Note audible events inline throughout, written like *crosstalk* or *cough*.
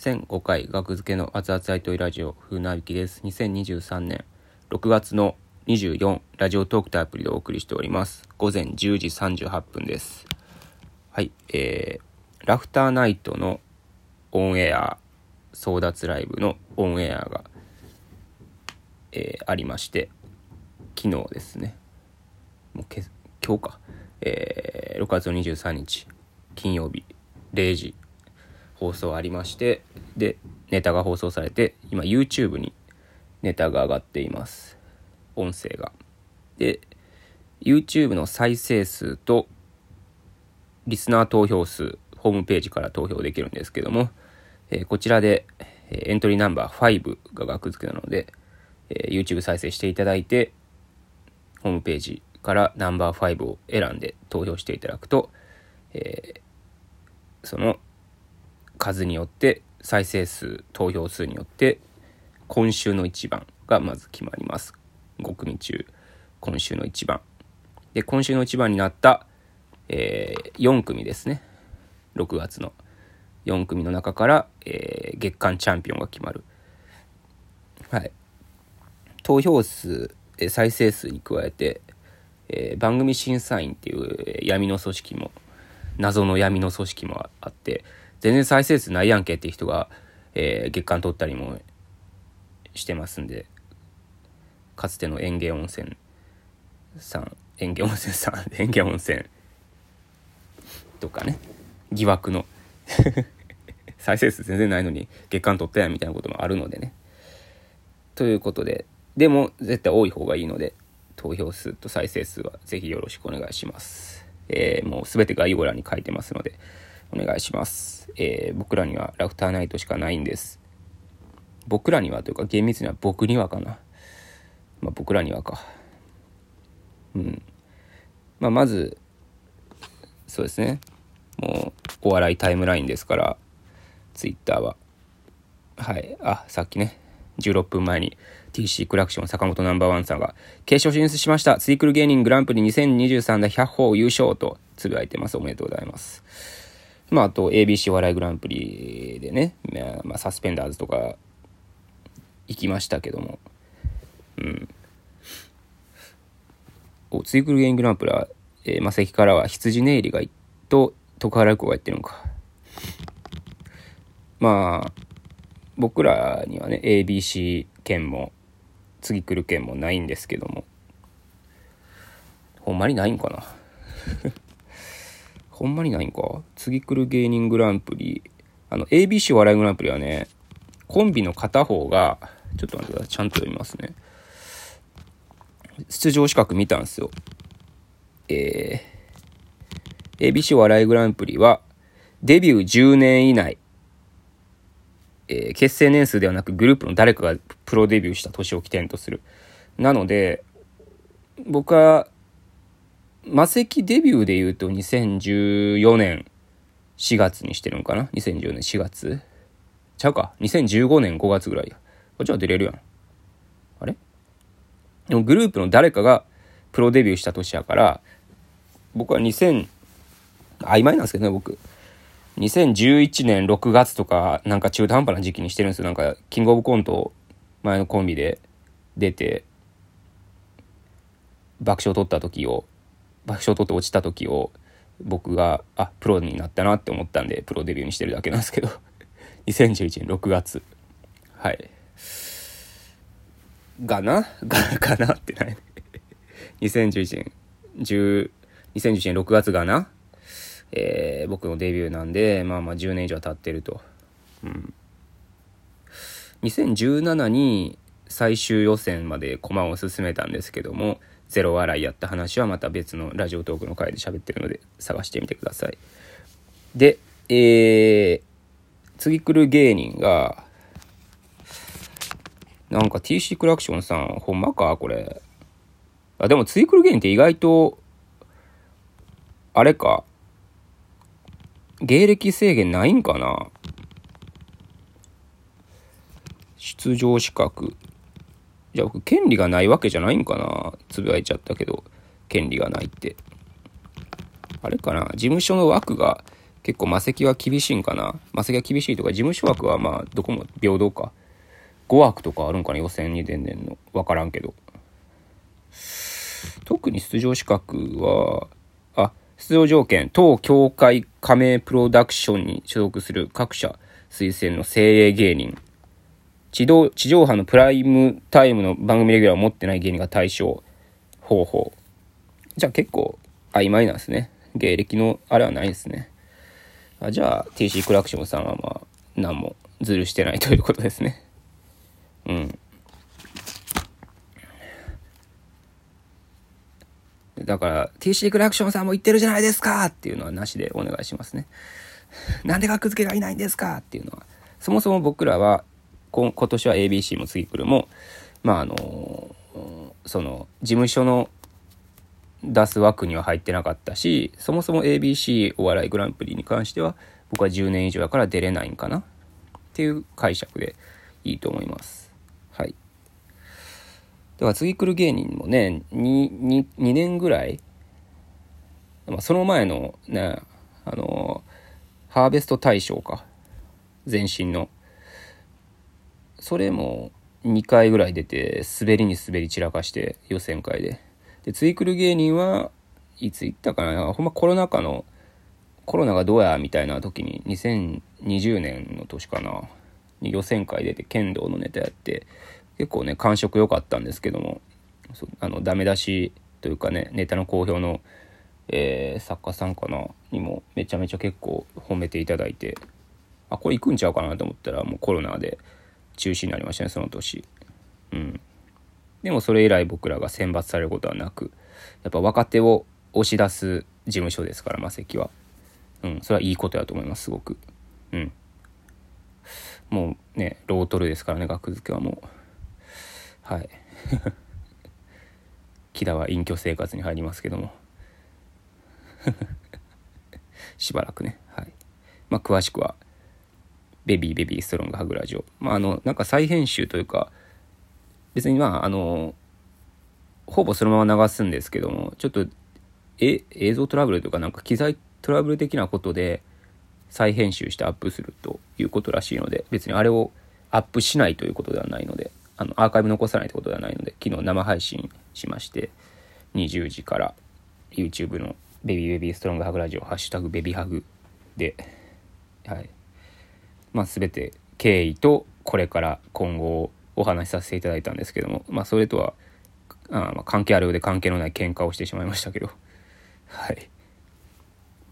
1005回学付けの熱々アイトイラジオ風なびきです。2023年6月の24ラジオトークとアプリでお送りしております。午前10時38分です。はい、えー、ラフターナイトのオンエア、争奪ライブのオンエアが、えー、ありまして、昨日ですね、もうけ今日か、えー、6月の23日、金曜日、0時放送ありましてでネタが放送されて今 YouTube にネタが上がっています。音声が。で YouTube の再生数とリスナー投票数ホームページから投票できるんですけども、えー、こちらで、えエントリーナンバー5が額付けなので、えー、YouTube 再生していただいてホームページからナンバー5を選んで投票していただくと、えー、その数によって再生数投票数によって今週の1番がまず決まります。5組中今週の1番。で今週の1番になった、えー、4組ですね。6月の4組の中から、えー、月間チャンピオンが決まる。はい。投票数再生数に加えて、えー、番組審査員っていう闇の組織も謎の闇の組織もあって全然再生数ないやんけっていう人が、えー、月間取ったりもしてますんで、かつての園芸温泉さん、園芸温泉さん、*laughs* 園芸温泉とかね、疑惑の *laughs* 再生数全然ないのに月間取ったやんみたいなこともあるのでね。ということで、でも絶対多い方がいいので、投票数と再生数はぜひよろしくお願いします。えー、もうすべて概要欄に書いてますので、お願いします。えー、僕らにはラフターナイトしかないんです。僕らにはというか厳密には僕にはかな。まあ僕らにはか。うん。まあまず、そうですね。もうお笑いタイムラインですから、ツイッターは。はい。あ、さっきね、16分前に TC クラクション坂本ナンバーワンさんが決勝進出しました。ツイクル芸人グランプリ2023で100歩優勝とつぶやいてます。おめでとうございます。まあ、あと ABC 笑いグランプリでね、まあ、サスペンダーズとか行きましたけども、うん。お、ツイクルゲイングランプリは、えー、マセキからは羊ネイリがと徳原子がやってるのか。まあ、僕らにはね、ABC 券も、次来る券もないんですけども、ほんまにないんかな。ほんまにないんか？次来る芸人グランプリ。あの、ABC 笑いグランプリはね、コンビの片方が、ちょっと待ってください。ちゃんと読みますね。出場資格見たんですよ。えー、ABC 笑いグランプリは、デビュー10年以内、えー、結成年数ではなくグループの誰かがプロデビューした年を起点とする。なので、僕は魔石デビューで言うと2014年4月にしてるんかな ?2014 年4月？ちゃうか ?2015 年5月ぐらいや。あ、じゃあ出れるやん。あれ？でもグループの誰かがプロデビューした年やから、僕は2000、曖昧なんですけどね、僕。2011年6月とか、なんか中途半端な時期にしてるんですよ。なんか、キングオブコント前のコンビで出て、爆笑取った時を爆笑取って落ちた時を僕があプロになったなって思ったんでプロデビューにしてるだけなんですけど。*laughs* 2011年6月。はい。がな？*laughs* がかなってない。2011年10 2011年6月がな、えー、僕のデビューなんでまあまあ10年以上経ってると。うん。2017に最終予選まで駒を進めたんですけどもゼロ笑いやった話はまた別のラジオトークの回で喋ってるので探してみてください。で、えー、次来る芸人が、なんか TC クラクションさん、ほんまかこれ。あ、でも次来る芸人って意外と、あれか。芸歴制限ないんかな出場資格。じゃあ僕、権利がないわけじゃないんかな？つぶやいちゃったけど、権利がないって。あれかな？事務所の枠が結構魔石は厳しいんかな？魔石は厳しいとか、事務所枠はまあ、どこも平等か。5枠とかあるんかな？予選に出んねんの。わからんけど。特に出場資格は、あ、出場条件、当協会加盟プロダクションに所属する各社推薦の精鋭芸人。地上地上波のプライムタイムの番組レギュラーを持ってない芸人が対象。方法。じゃあ結構曖昧なんですね。芸歴のあれはないですね。あじゃあ TC クラクションさんはまあ何もズルしてないということですね。うん。だから TC クラクションさんも言ってるじゃないですかっていうのはなしでお願いしますね。*laughs* なんで学付けがいないんですかっていうのは。そもそも僕らは今年は ABC も次来るも、まああの、その事務所の出す枠には入ってなかったし、そもそも ABC お笑いグランプリに関しては、僕は10年以上やから出れないんかなっていう解釈でいいと思います。はい。では次来る芸人もね、2, 2, 2年ぐらい、ま、その前のね、あの、ハーベスト大賞か。前身の。それも2回ぐらい出て、滑りに滑り散らかして予選会で。で、ツイクル芸人はいつ行ったかな？ほんまコロナ禍の、コロナがどうやみたいな時に、2020年の年かな？に予選会出て剣道のネタやって、結構ね、感触良かったんですけども、あの、ダメ出しというかね、ネタの好評の、えー、作家さんかなにもめちゃめちゃ結構褒めていただいて、あ、これ行くんちゃうかなと思ったらもうコロナで中止になりましたね、その年。うん。でもそれ以来僕らが選抜されることはなく、やっぱ若手を押し出す事務所ですから、魔石は。うん、それはいいことやと思います、すごく。うん。もうね、ロートルですからね、学付けはもう。はい。*laughs* 木田は隠居生活に入りますけども。*laughs* しばらくね。はい。まあ、詳しくは、ベビーベビーストロングハグラジオ。まあ、あの、なんか再編集というか、別にまあ、あの、ほぼそのまま流すんですけども、ちょっと、え、映像トラブルというかなんか機材トラブル的なことで再編集してアップするということらしいので、別にあれをアップしないということではないので、あの、アーカイブ残さないということではないので、昨日生配信しまして、20時から YouTube のベビーベビーストロングハグラジオ、ハッシュタグベビーハグで、はい。まあ、すべて経緯とこれから今後お話しさせていただいたんですけども、まあ、それとは、あまあ関係あるようで関係のない喧嘩をしてしまいましたけど、はい。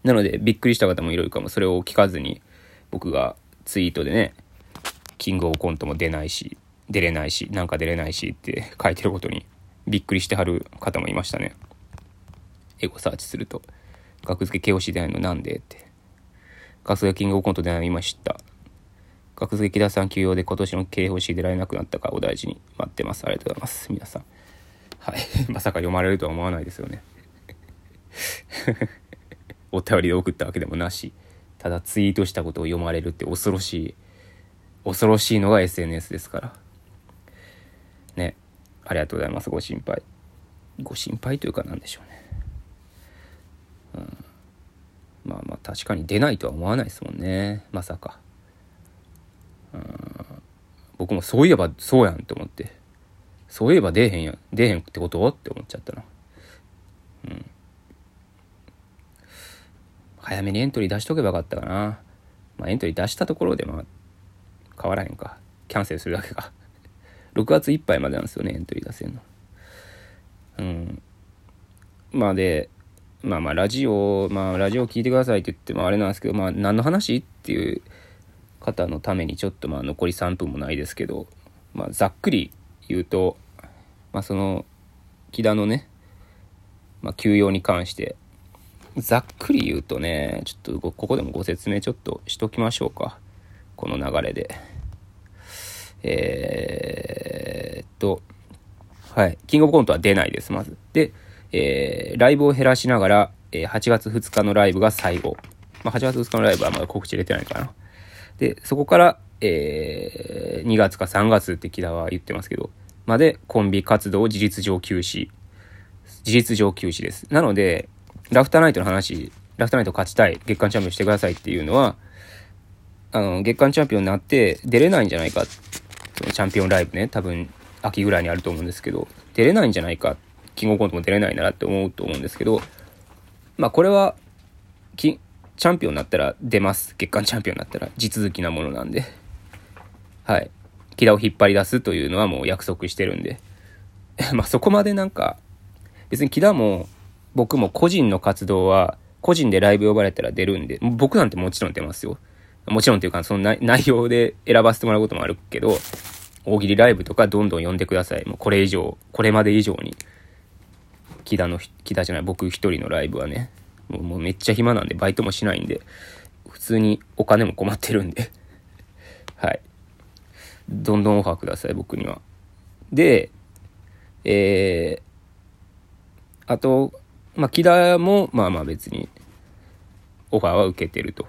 なので、びっくりした方もいるかも、それを聞かずに、僕がツイートでね、キングオブコントも出ないし、出れないし、なんか出れないしって書いてることにびっくりしてはる方もいましたね。エゴサーチすると、学付け KOC 出ないのなんでって。学付けキングオブコント出ないの今知った。学付け木田さん休養で今年の KOC 出られなくなったかお大事に待ってます。ありがとうございます。皆さん。はい。*laughs* まさか読まれるとは思わないですよね。*laughs* お便りで送ったわけでもなし、ただツイートしたことを読まれるって恐ろしい、恐ろしいのが SNS ですから。ね。ありがとうございます。ご心配。ご心配というかなんでしょうね。うん。まあまあ確かに出ないとは思わないですもんね。まさか。僕もそういえばそうやんって思って。そういえば出えへんやん。出えへんってこと？って思っちゃったな。うん。早めにエントリー出しとけばよかったかな。まあエントリー出したところでまあ変わらへんか。キャンセルするだけか。*laughs* 6月いっぱいまでなんですよね、エントリー出せるの。うん。まあで、まあまあラジオ、まあラジオ聞いてくださいって言ってもあれなんですけど、まあ何の話？っていう方のためにちょっとまあ残り3分もないですけど、まあざっくり言うと、まあその、木田のね、まあ休養に関して、ざっくり言うとね、ちょっとここでもご説明ちょっとしときましょうか。この流れで。えー、っと、はい。キングオブコントは出ないです、まず。で、えー、ライブを減らしながら、えー、8月2日のライブが最後。まあ、8月2日のライブはまだ告知入れてないかな。で、そこから、えー、2月か3月って木田は言ってますけど、までコンビ活動を事実上休止。事実上休止です。なので、ラフターナイトの話ラフトナイト勝ちたい、月間チャンピオンしてくださいっていうのは、あの、月間チャンピオンになって出れないんじゃないか。そのチャンピオンライブね、多分、秋ぐらいにあると思うんですけど、出れないんじゃないか。キングオブコントも出れないならって思うと思うんですけど、まあこれは、きチャンピオンになったら出ます。月間チャンピオンになったら。地続きなものなんで。はい。木田を引っ張り出すというのはもう約束してるんで。*laughs* まあそこまでなんか、別に木田も僕も個人の活動は、個人でライブ呼ばれたら出るんで、僕なんてもちろん出ますよ。もちろんっていうか、その内容で選ばせてもらうこともあるけど、大喜利ライブとかどんどん呼んでください。もうこれ以上、これまで以上に。木田の、木田じゃない、僕一人のライブはね。もうめっちゃ暇なんで、バイトもしないんで、普通にお金も困ってるんで。*laughs* はい。どんどんオファーください、僕には。で、えー、あと、まあ、木田も、まあまあ別に、オファーは受けてると。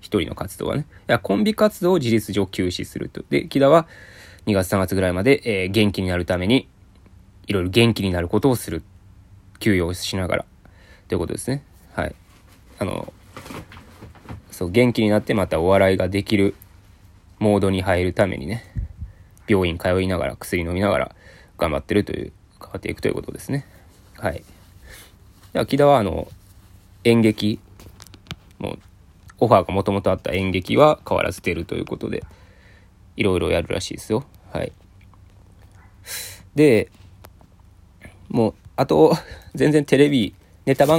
一人の活動はね。いや、コンビ活動を事実上休止すると。で、木田は2月3月ぐらいまで、えー、元気になるために、いろいろ元気になることをする。休養しながら。ということですね。はい。あの、そう、元気になってまたお笑いができるモードに入るためにね、病院通いながら、薬飲みながら頑張ってるという、頑張っていくということですね。はい。で、木田はあの、演劇、もう、オファーがもともとあった演劇は変わらず出るということで、いろいろやるらしいですよ。はい。で、もう、あと、全然テレビ、ネタ番組